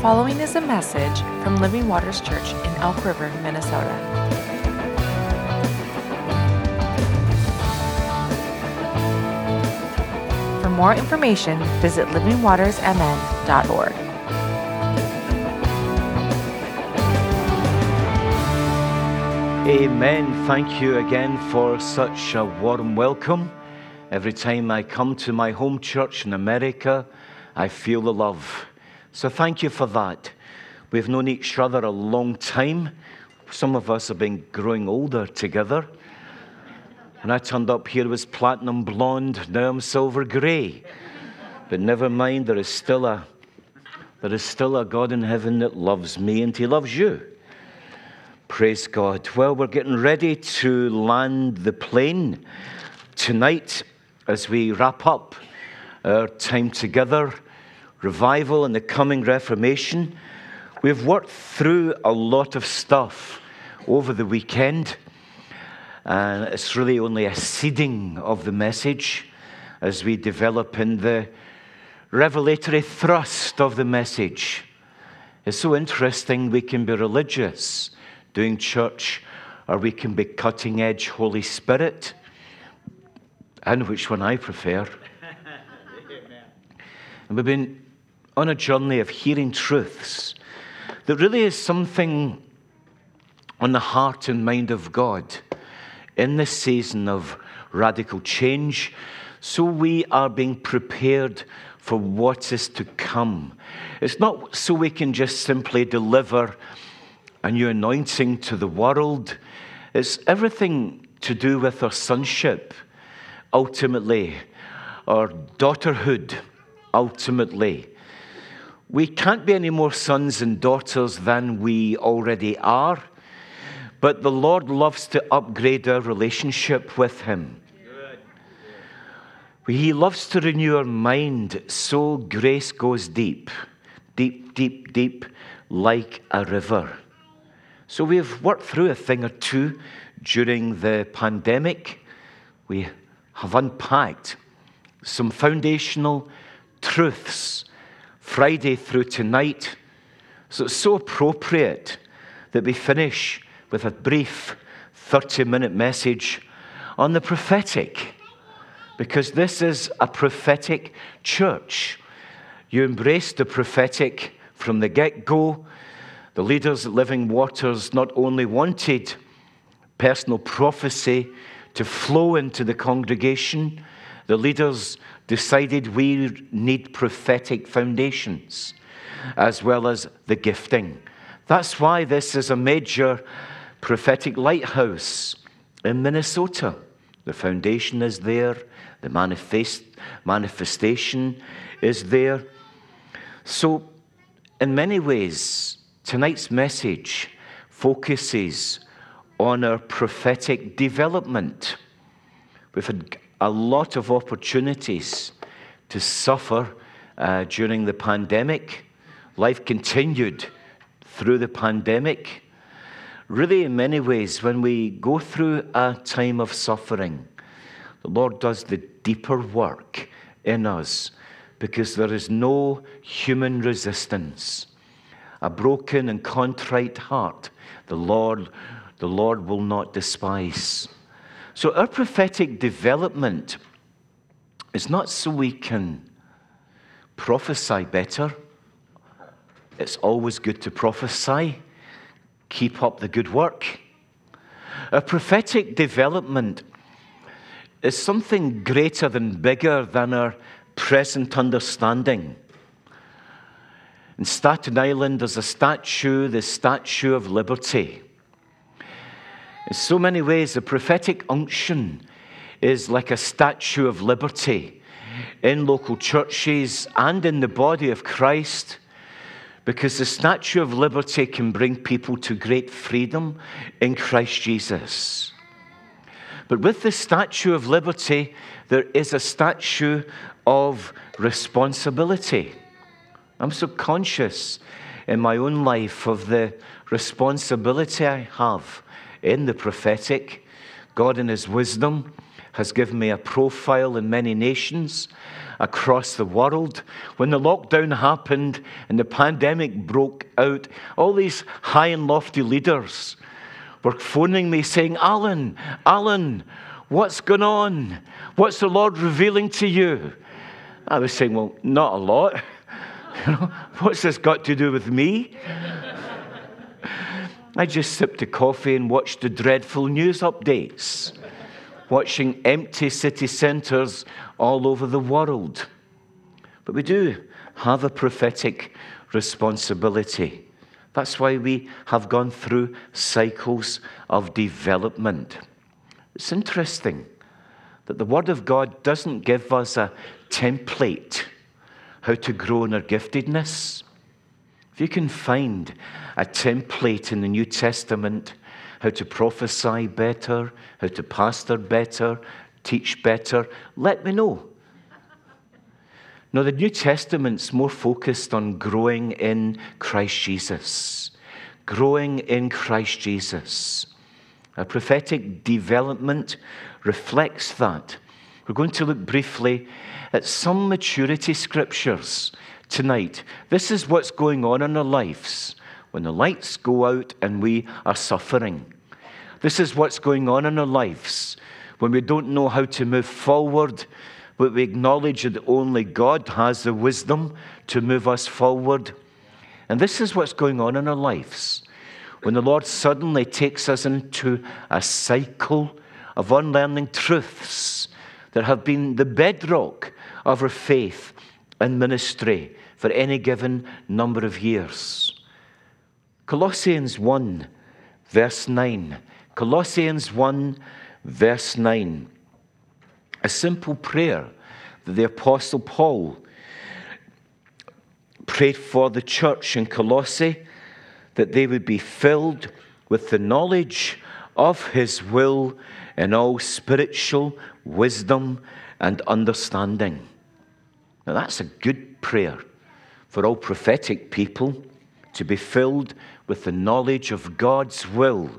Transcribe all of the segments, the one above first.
following is a message from Living Waters Church in Elk River, Minnesota. For more information, visit livingwatersmn.org. Amen. Thank you again for such a warm welcome. Every time I come to my home church in America, I feel the love. So thank you for that. We've known each other a long time. Some of us have been growing older together. When I turned up here, was platinum blonde. Now I'm silver grey. But never mind, there is still a there is still a God in heaven that loves me, and He loves you. Praise God. Well, we're getting ready to land the plane tonight as we wrap up our time together, revival and the coming Reformation. We've worked through a lot of stuff over the weekend, and it's really only a seeding of the message as we develop in the revelatory thrust of the message. It's so interesting we can be religious doing church, or we can be cutting edge Holy Spirit. And which one I prefer. and we've been on a journey of hearing truths that really is something on the heart and mind of God in this season of radical change. So we are being prepared for what is to come. It's not so we can just simply deliver a new anointing to the world. It's everything to do with our sonship, ultimately, our daughterhood, ultimately. We can't be any more sons and daughters than we already are, but the Lord loves to upgrade our relationship with Him. He loves to renew our mind so grace goes deep, deep, deep, deep, like a river. So we've worked through a thing or two during the pandemic. We have unpacked some foundational truths Friday through tonight. So it's so appropriate that we finish with a brief 30 minute message on the prophetic, because this is a prophetic church. You embrace the prophetic from the get go. The leaders at Living Waters not only wanted personal prophecy to flow into the congregation, the leaders decided we need prophetic foundations as well as the gifting. That's why this is a major prophetic lighthouse in Minnesota. The foundation is there, the manifest, manifestation is there. So, in many ways, tonight's message focuses on our prophetic development. We've had a lot of opportunities to suffer uh, during the pandemic. Life continued through the pandemic. Really, in many ways, when we go through a time of suffering, the Lord does the deeper work in us because there is no human resistance. A broken and contrite heart, the Lord, the Lord will not despise. So, our prophetic development is not so we can prophesy better. It's always good to prophesy. Keep up the good work. Our prophetic development is something greater than bigger than our present understanding. In Staten Island, there's a statue, the Statue of Liberty. In so many ways, the prophetic unction is like a statue of liberty in local churches and in the body of Christ because the statue of liberty can bring people to great freedom in Christ Jesus. But with the statue of liberty, there is a statue of responsibility. I'm so conscious in my own life of the responsibility I have in the prophetic. God, in His wisdom, has given me a profile in many nations, across the world. When the lockdown happened and the pandemic broke out, all these high and lofty leaders were phoning me saying, Alan, Alan, what's going on? What's the Lord revealing to you? I was saying, Well, not a lot. What's this got to do with me? I just sipped a coffee and watched the dreadful news updates, watching empty city centres all over the world. But we do have a prophetic responsibility. That's why we have gone through cycles of development. It's interesting that the Word of God doesn't give us a template how to grow in our giftedness. If you can find a template in the New Testament how to prophesy better, how to pastor better, teach better, let me know. Now, the New Testament's more focused on growing in Christ Jesus. Growing in Christ Jesus. A prophetic development reflects that. We're going to look briefly at some maturity scriptures tonight. This is what's going on in our lives when the lights go out and we are suffering. This is what's going on in our lives when we don't know how to move forward, but we acknowledge that only God has the wisdom to move us forward. And this is what's going on in our lives when the Lord suddenly takes us into a cycle of unlearning truths that have been the bedrock of our faith and ministry for any given number of years. Colossians 1, verse 9. Colossians 1, verse 9. A simple prayer that the Apostle Paul prayed for the church in Colossae that they would be filled with the knowledge of his will in all spiritual wisdom and understanding. Now, that's a good prayer for all prophetic people to be filled with the knowledge of God's will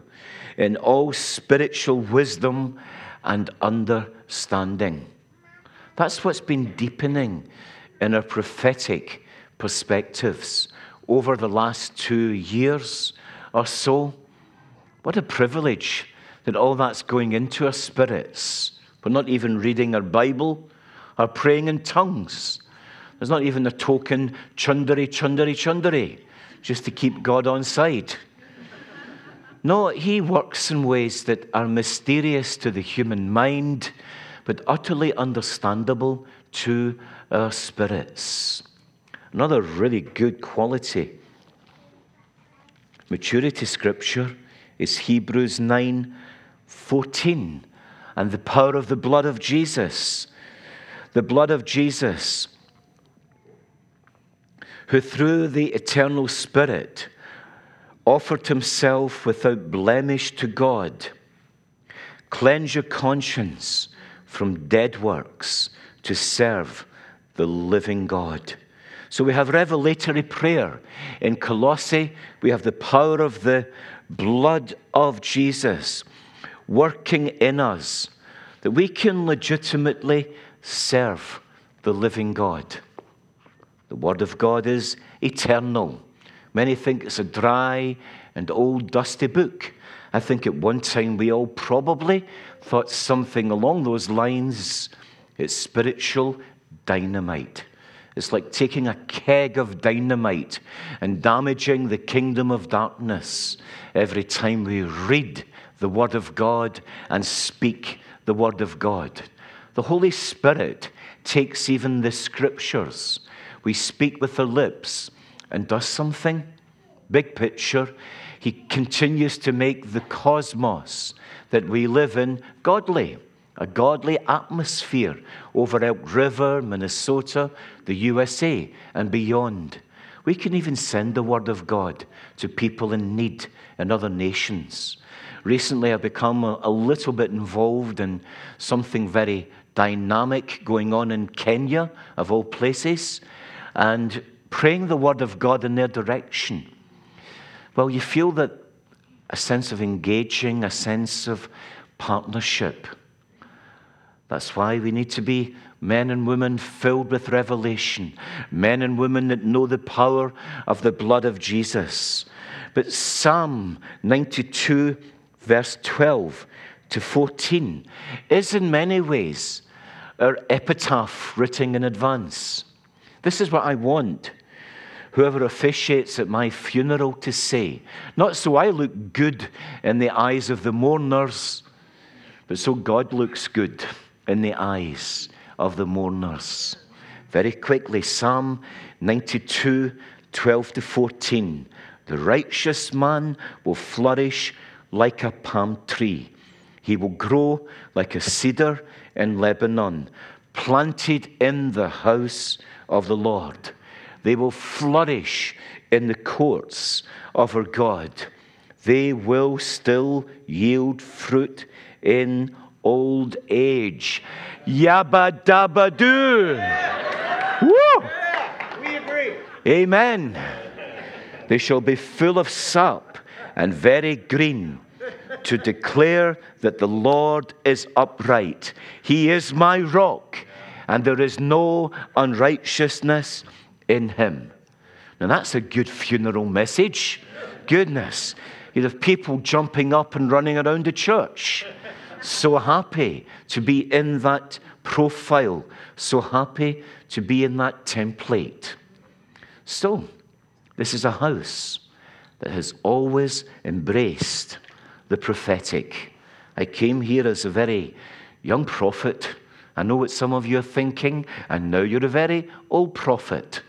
in all spiritual wisdom and understanding. That's what's been deepening in our prophetic perspectives over the last two years or so. What a privilege that all that's going into our spirits. We're not even reading our Bible or praying in tongues. There's not even a token chundari, chundari, chundari, just to keep God on side. No, He works in ways that are mysterious to the human mind, but utterly understandable to our spirits. Another really good quality. Maturity scripture is Hebrews 9 14 and the power of the blood of Jesus. The blood of Jesus, who through the eternal Spirit offered himself without blemish to God. Cleanse your conscience from dead works to serve the living God. So we have revelatory prayer. In Colossae, we have the power of the blood of Jesus working in us that we can legitimately serve the living God. The Word of God is eternal. Many think it's a dry and old, dusty book. I think at one time we all probably thought something along those lines. It's spiritual dynamite. It's like taking a keg of dynamite and damaging the kingdom of darkness every time we read the Word of God and speak the Word of God. The Holy Spirit takes even the scriptures. We speak with our lips and does something. Big picture, He continues to make the cosmos that we live in godly a godly atmosphere over Elk River, Minnesota, the USA, and beyond. We can even send the Word of God to people in need in other nations. Recently, I've become a, a little bit involved in something very dynamic going on in Kenya, of all places, and praying the Word of God in their direction. Well, you feel that a sense of engaging, a sense of partnership. That's why we need to be men and women filled with revelation, men and women that know the power of the blood of Jesus. But Psalm 92, verse 12 to 14, is in many ways our epitaph written in advance. This is what I want whoever officiates at my funeral to say, not so I look good in the eyes of the mourners, but so God looks good in the eyes of the mourners. Very quickly, Psalm 92, 12 to 14. The righteous man will flourish like a palm tree. He will grow like a cedar in Lebanon, planted in the house of the Lord. They will flourish in the courts of our God. They will still yield fruit in old age. Yabba dabba doo. Woo! We agree. Amen. They shall be full of sap and very green to declare that the Lord is upright. He is my rock, and there is no unrighteousness in him. Now, that's a good funeral message. Goodness. You'd have people jumping up and running around the church. So happy to be in that profile. So happy to be in that template. So, this is a house that has always embraced the prophetic. I came here as a very young prophet. I know what some of you are thinking, and now you're a very old prophet.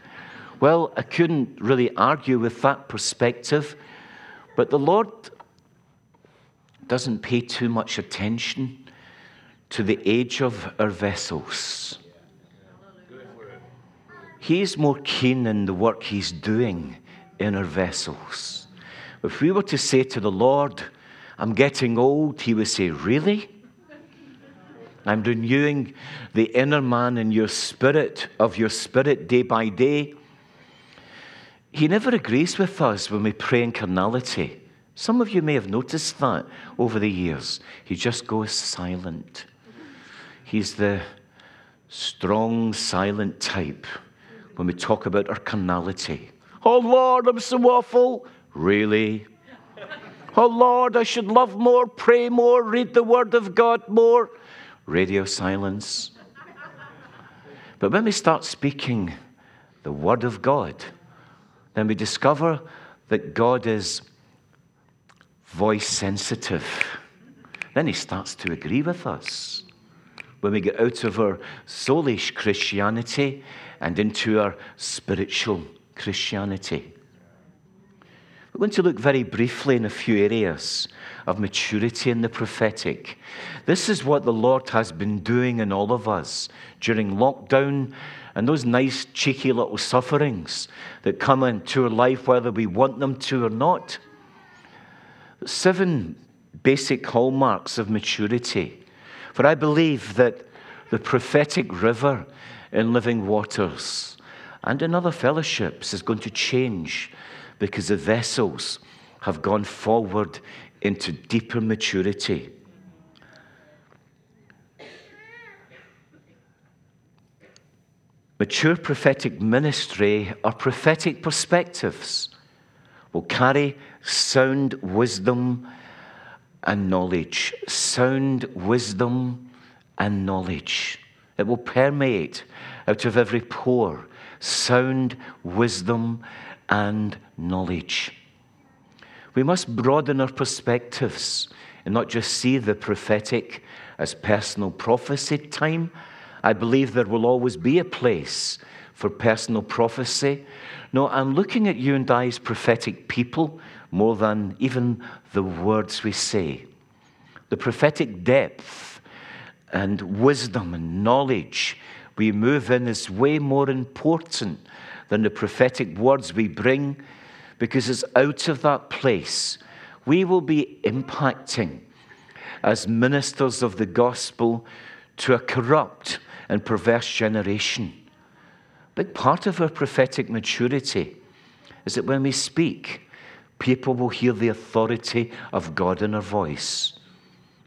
Well, I couldn't really argue with that perspective, but the Lord doesn't pay too much attention to the age of our vessels. He's more keen in the work He's doing in our vessels. If we were to say to the Lord, I'm getting old, He would say, Really? I'm renewing the inner man in your spirit, of your spirit day by day. He never agrees with us when we pray in carnality. Some of you may have noticed that over the years. He just goes silent. He's the strong, silent type when we talk about our carnality. Oh Lord, I'm so awful. Really? Oh Lord, I should love more, pray more, read the Word of God more. Radio silence. But when we start speaking the Word of God, then we discover that God is voice sensitive. Then he starts to agree with us. When we get out of our soulish Christianity and into our spiritual Christianity. We're going to look very briefly in a few areas of maturity in the prophetic. This is what the Lord has been doing in all of us during lockdown and those nice, cheeky little sufferings that come into our life, whether we want them to or not. Seven basic hallmarks of maturity. For I believe that the prophetic river in living waters and in other fellowships is going to change because the vessels have gone forward into deeper maturity. Mature prophetic ministry or prophetic perspectives will carry sound wisdom and knowledge. Sound wisdom and knowledge. It will permeate out of every pore. Sound wisdom and knowledge. We must broaden our perspectives and not just see the prophetic as personal prophecy time I believe there will always be a place for personal prophecy. No, I'm looking at you and I as prophetic people more than even the words we say. The prophetic depth and wisdom and knowledge we move in is way more important than the prophetic words we bring because it's out of that place we will be impacting as ministers of the gospel to a corrupt and perverse generation. Big part of our prophetic maturity is that when we speak, people will hear the authority of God in our voice.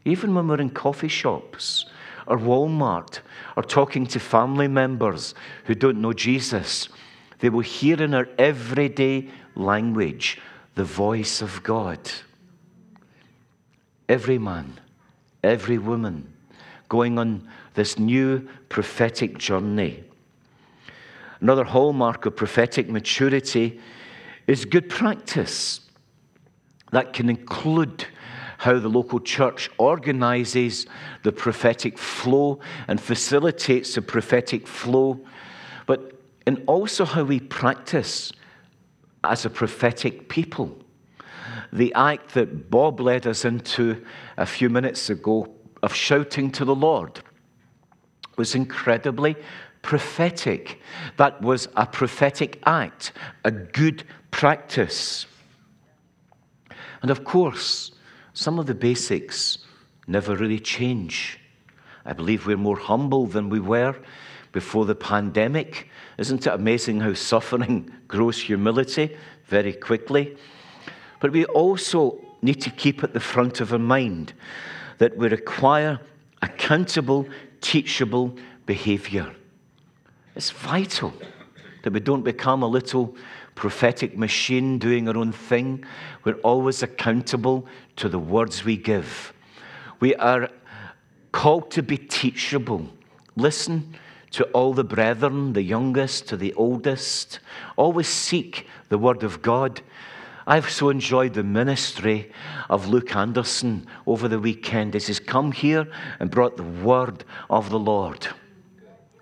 Even when we're in coffee shops or Walmart or talking to family members who don't know Jesus, they will hear in our everyday language the voice of God. Every man, every woman going on this new prophetic journey. Another hallmark of prophetic maturity is good practice. That can include how the local church organizes the prophetic flow and facilitates the prophetic flow, but and also how we practice as a prophetic people. The act that Bob led us into a few minutes ago of shouting to the Lord was incredibly prophetic. That was a prophetic act, a good practice. And of course, some of the basics never really change. I believe we're more humble than we were before the pandemic. Isn't it amazing how suffering grows humility very quickly? But we also need to keep at the front of our mind that we require accountable, teachable behavior. It's vital that we don't become a little prophetic machine doing our own thing. We're always accountable to the words we give. We are called to be teachable. Listen to all the brethren, the youngest to the oldest. Always seek the word of God. I've so enjoyed the ministry of Luke Anderson over the weekend as he's come here and brought the word of the Lord.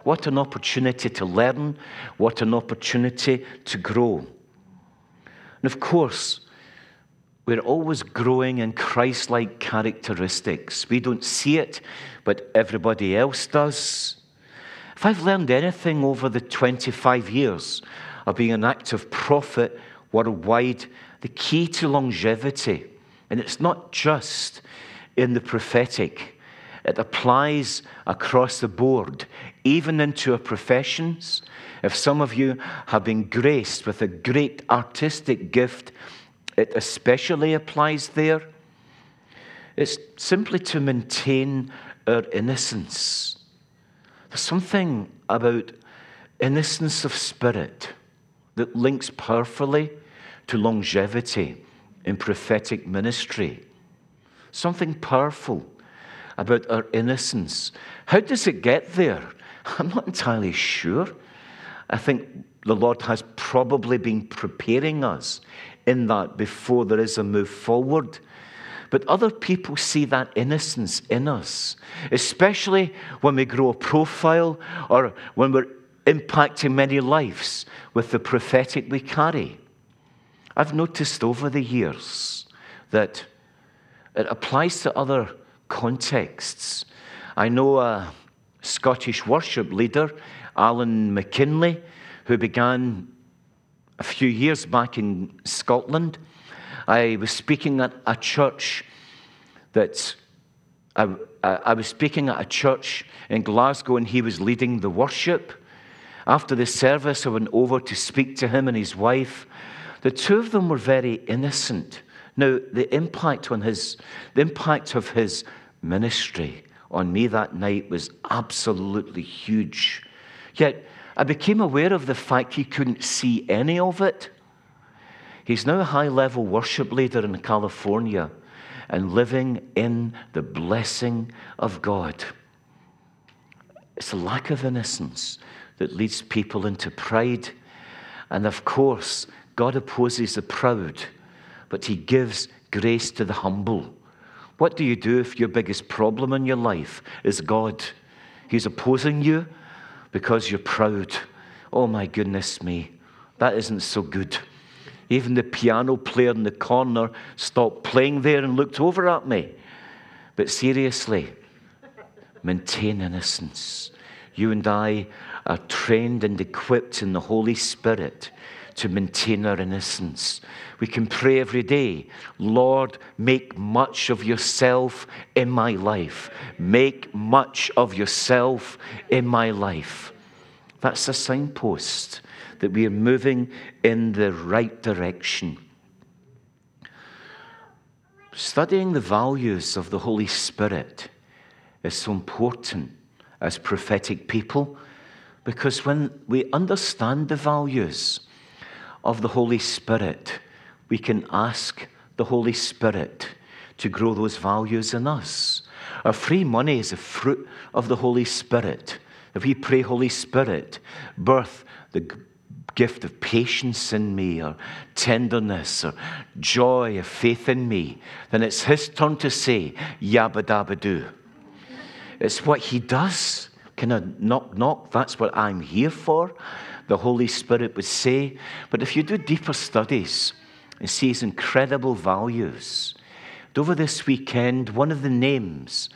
What an opportunity to learn, what an opportunity to grow. And of course, we're always growing in Christ like characteristics. We don't see it, but everybody else does. If I've learned anything over the 25 years of being an active prophet worldwide, the key to longevity, and it's not just in the prophetic, it applies across the board, even into our professions. If some of you have been graced with a great artistic gift, it especially applies there. It's simply to maintain our innocence. There's something about innocence of spirit that links powerfully to longevity in prophetic ministry. Something powerful about our innocence. How does it get there? I'm not entirely sure. I think the Lord has probably been preparing us in that before there is a move forward. But other people see that innocence in us, especially when we grow a profile or when we're impacting many lives with the prophetic we carry. I've noticed over the years that it applies to other contexts. I know a Scottish worship leader, Alan McKinley, who began a few years back in Scotland. I was speaking at a church that I, I, was speaking at a church in Glasgow and he was leading the worship. After the service, I went over to speak to him and his wife. The two of them were very innocent. Now, the impact on his, the impact of his ministry on me that night was absolutely huge. Yet I became aware of the fact he couldn't see any of it. He's now a high level worship leader in California and living in the blessing of God. It's a lack of innocence that leads people into pride. And of course, God opposes the proud, but He gives grace to the humble. What do you do if your biggest problem in your life is God? He's opposing you because you're proud. Oh my goodness me, that isn't so good. Even the piano player in the corner stopped playing there and looked over at me. But seriously, maintain innocence. You and I are trained and equipped in the Holy Spirit to maintain our innocence. We can pray every day, Lord, make much of yourself in my life. Make much of yourself in my life. That's a signpost that we are moving in the right direction. Studying the values of the Holy Spirit is so important as prophetic people because when we understand the values of the Holy Spirit, we can ask the Holy Spirit to grow those values in us. Our free money is a fruit of the Holy Spirit. If we pray, Holy Spirit, birth the gift of patience in me, or tenderness, or joy, or faith in me, then it's His turn to say, Yabba dabba doo. It's what He does. Kind of knock, knock, that's what I'm here for, the Holy Spirit would say. But if you do deeper studies and see His incredible values, over this weekend, one of the names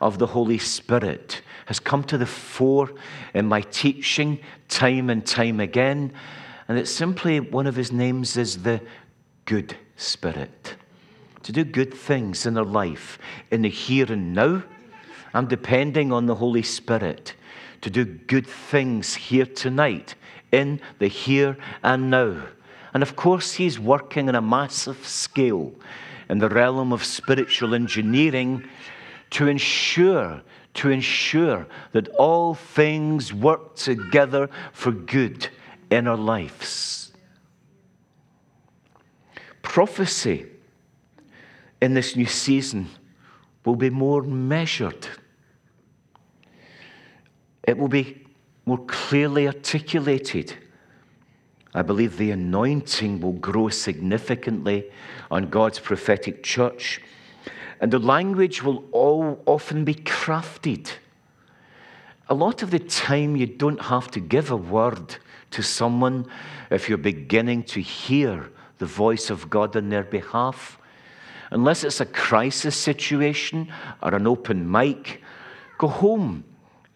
of the Holy Spirit has come to the fore in my teaching time and time again. And it's simply one of his names is the Good Spirit. To do good things in our life, in the here and now. I'm depending on the Holy Spirit to do good things here tonight, in the here and now. And of course, He's working on a massive scale in the realm of spiritual engineering to ensure to ensure that all things work together for good in our lives. Prophecy in this new season will be more measured. It will be more clearly articulated. I believe the anointing will grow significantly on God's prophetic church. And the language will all often be crafted. A lot of the time, you don't have to give a word to someone if you're beginning to hear the voice of God on their behalf. Unless it's a crisis situation or an open mic, go home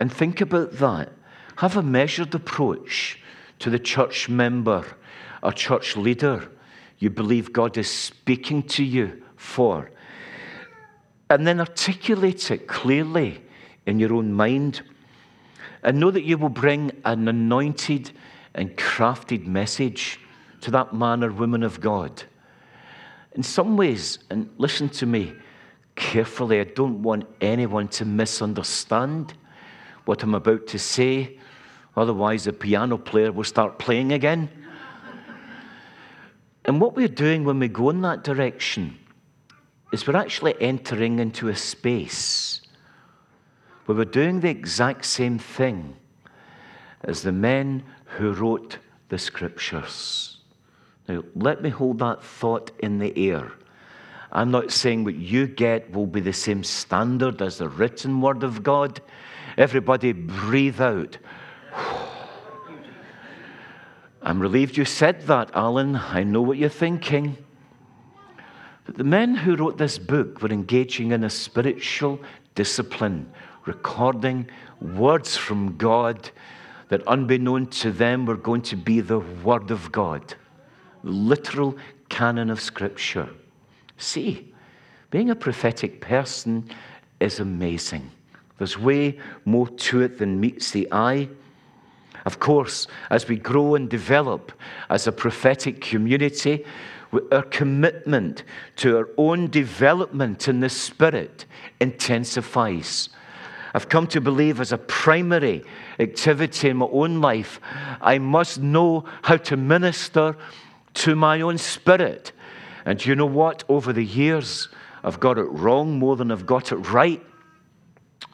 and think about that. Have a measured approach to the church member or church leader you believe God is speaking to you for. And then articulate it clearly in your own mind. And know that you will bring an anointed and crafted message to that man or woman of God. In some ways, and listen to me carefully, I don't want anyone to misunderstand what I'm about to say. Otherwise, the piano player will start playing again. And what we're doing when we go in that direction is we're actually entering into a space where we're doing the exact same thing as the men who wrote the scriptures. Now, let me hold that thought in the air. I'm not saying what you get will be the same standard as the written word of God. Everybody breathe out. I'm relieved you said that, Alan. I know what you're thinking. But the men who wrote this book were engaging in a spiritual discipline, recording words from God that, unbeknown to them, were going to be the Word of God, the literal canon of Scripture. See, being a prophetic person is amazing. There's way more to it than meets the eye. Of course, as we grow and develop as a prophetic community, our commitment to our own development in the Spirit intensifies. I've come to believe as a primary activity in my own life, I must know how to minister to my own spirit. And you know what? Over the years, I've got it wrong more than I've got it right.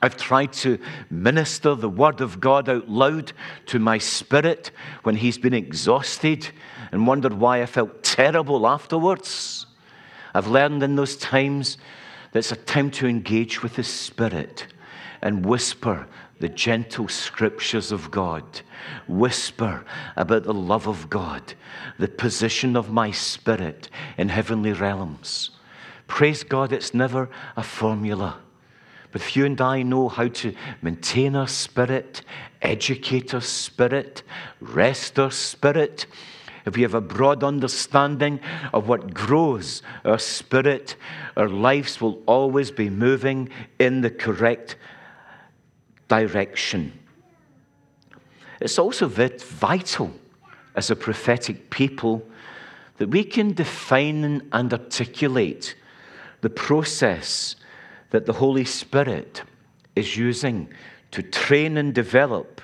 I've tried to minister the Word of God out loud to my spirit when he's been exhausted and wondered why I felt terrible afterwards. I've learned in those times that it's a time to engage with the Spirit and whisper the gentle scriptures of God, whisper about the love of God, the position of my spirit in heavenly realms. Praise God, it's never a formula. But if you and I know how to maintain our spirit, educate our spirit, rest our spirit, if we have a broad understanding of what grows our spirit, our lives will always be moving in the correct direction. It's also vital as a prophetic people that we can define and articulate the process that the Holy Spirit is using to train and develop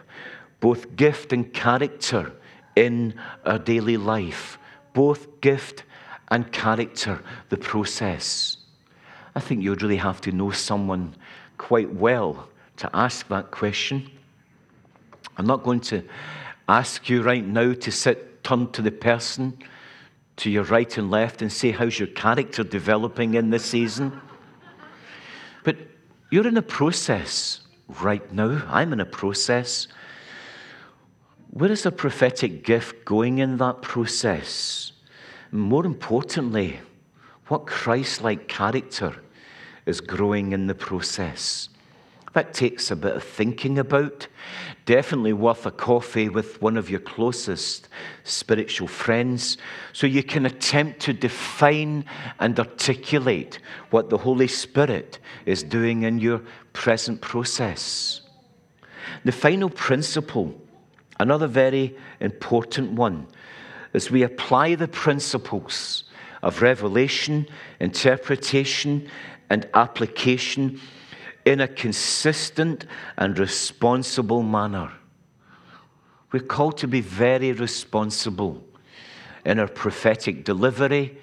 both gift and character in our daily life. Both gift and character, the process. I think you'd really have to know someone quite well to ask that question. I'm not going to ask you right now to sit, turn to the person to your right and left and say, How's your character developing in this season? But you're in a process right now. I'm in a process. Where is the prophetic gift going in that process? More importantly, what Christ like character is growing in the process? That takes a bit of thinking about. Definitely worth a coffee with one of your closest spiritual friends so you can attempt to define and articulate what the Holy Spirit is doing in your present process. The final principle, another very important one, as we apply the principles of revelation, interpretation, and application in a consistent and responsible manner. We're called to be very responsible in our prophetic delivery,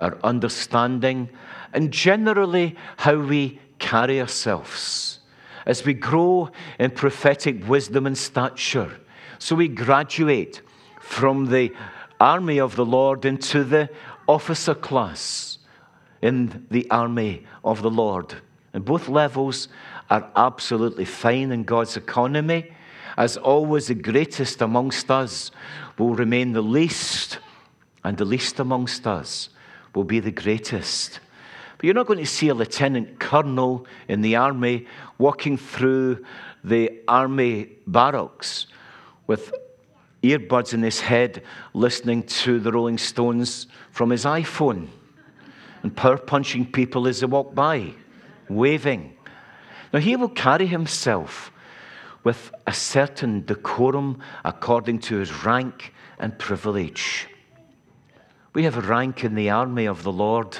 our understanding, and generally how we carry ourselves as we grow in prophetic wisdom and stature. So we graduate from the army of the Lord into the officer class in the army of the Lord. And both levels are absolutely fine in God's economy. As always, the greatest amongst us will remain the least, and the least amongst us will be the greatest. But you're not going to see a lieutenant colonel in the army walking through the army barracks with earbuds in his head, listening to the Rolling Stones from his iPhone and power punching people as they walk by waving. Now, he will carry himself with a certain decorum according to his rank and privilege. We have a rank in the army of the Lord,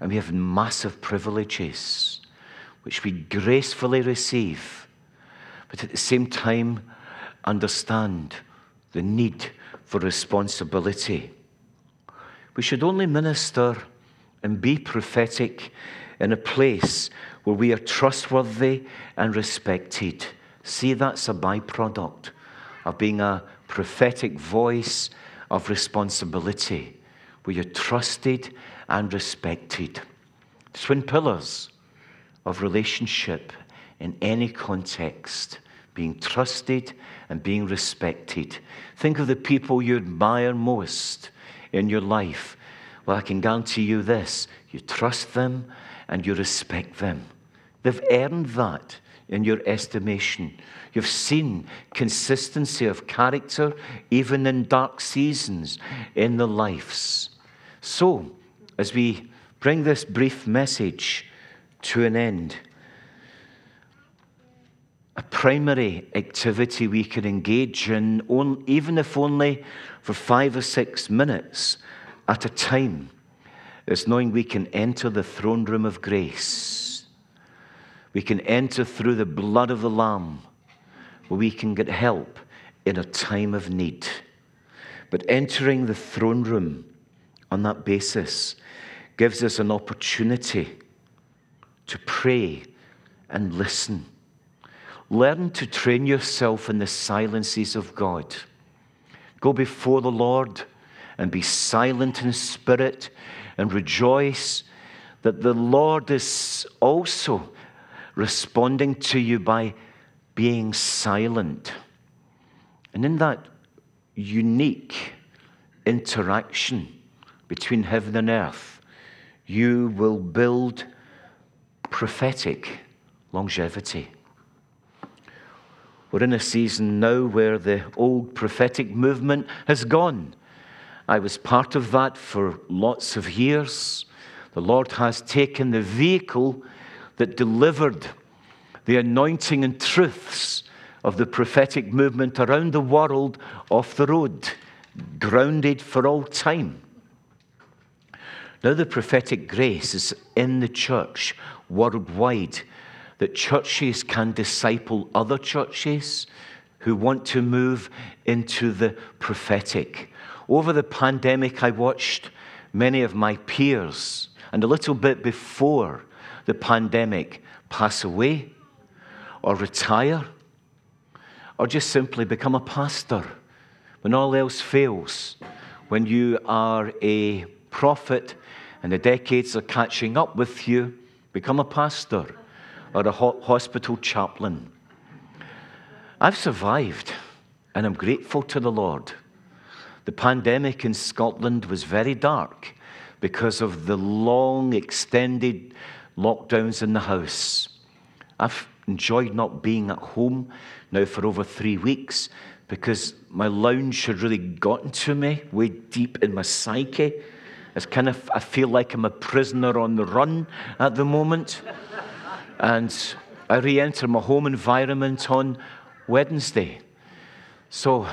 and we have massive privileges which we gracefully receive, but at the same time understand the need for responsibility. We should only minister and be prophetic in a place where we are trustworthy and respected. See, that's a byproduct of being a prophetic voice of responsibility, where you're trusted and respected. Twin pillars of relationship in any context being trusted and being respected. Think of the people you admire most in your life. Well, I can guarantee you this you trust them and you respect them. They've earned that in your estimation. You've seen consistency of character even in dark seasons in their lives. So, as we bring this brief message to an end, a primary activity we can engage in, even if only for five or six minutes at a time, is knowing we can enter the throne room of grace. We can enter through the blood of the Lamb, where we can get help in a time of need. But entering the throne room on that basis gives us an opportunity to pray and listen. Learn to train yourself in the silences of God. Go before the Lord and be silent in spirit and rejoice that the Lord is also responding to you by being silent. And in that unique interaction between heaven and earth, you will build prophetic longevity. We're in a season now where the old prophetic movement has gone I was part of that for lots of years. The Lord has taken the vehicle that delivered the anointing and truths of the prophetic movement around the world off the road, grounded for all time. Now, the prophetic grace is in the church worldwide. That churches can disciple other churches who want to move into the prophetic. Over the pandemic, I watched many of my peers, and a little bit before the pandemic, pass away or retire or just simply become a pastor when all else fails, when you are a prophet and the decades are catching up with you, become a pastor or a hospital chaplain. I've survived and I'm grateful to the Lord. The pandemic in Scotland was very dark because of the long, extended lockdowns in the house. I've enjoyed not being at home now for over three weeks because my lounge had really gotten to me, way deep in my psyche. It's kind of, I feel like I'm a prisoner on the run at the moment. And I re enter my home environment on Wednesday. So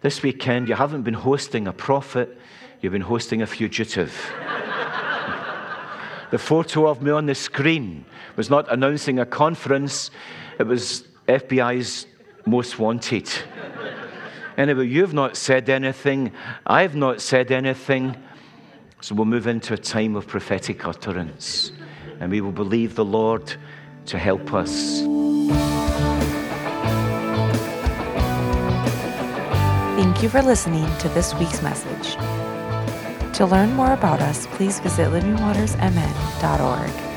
this weekend, you haven't been hosting a prophet, you've been hosting a fugitive. the photo of me on the screen was not announcing a conference, it was FBI's most wanted. Anyway, you've not said anything, I've not said anything. So we'll move into a time of prophetic utterance and we will believe the Lord to help us. Thank you for listening to this week's message. To learn more about us, please visit livingwatersmn.org.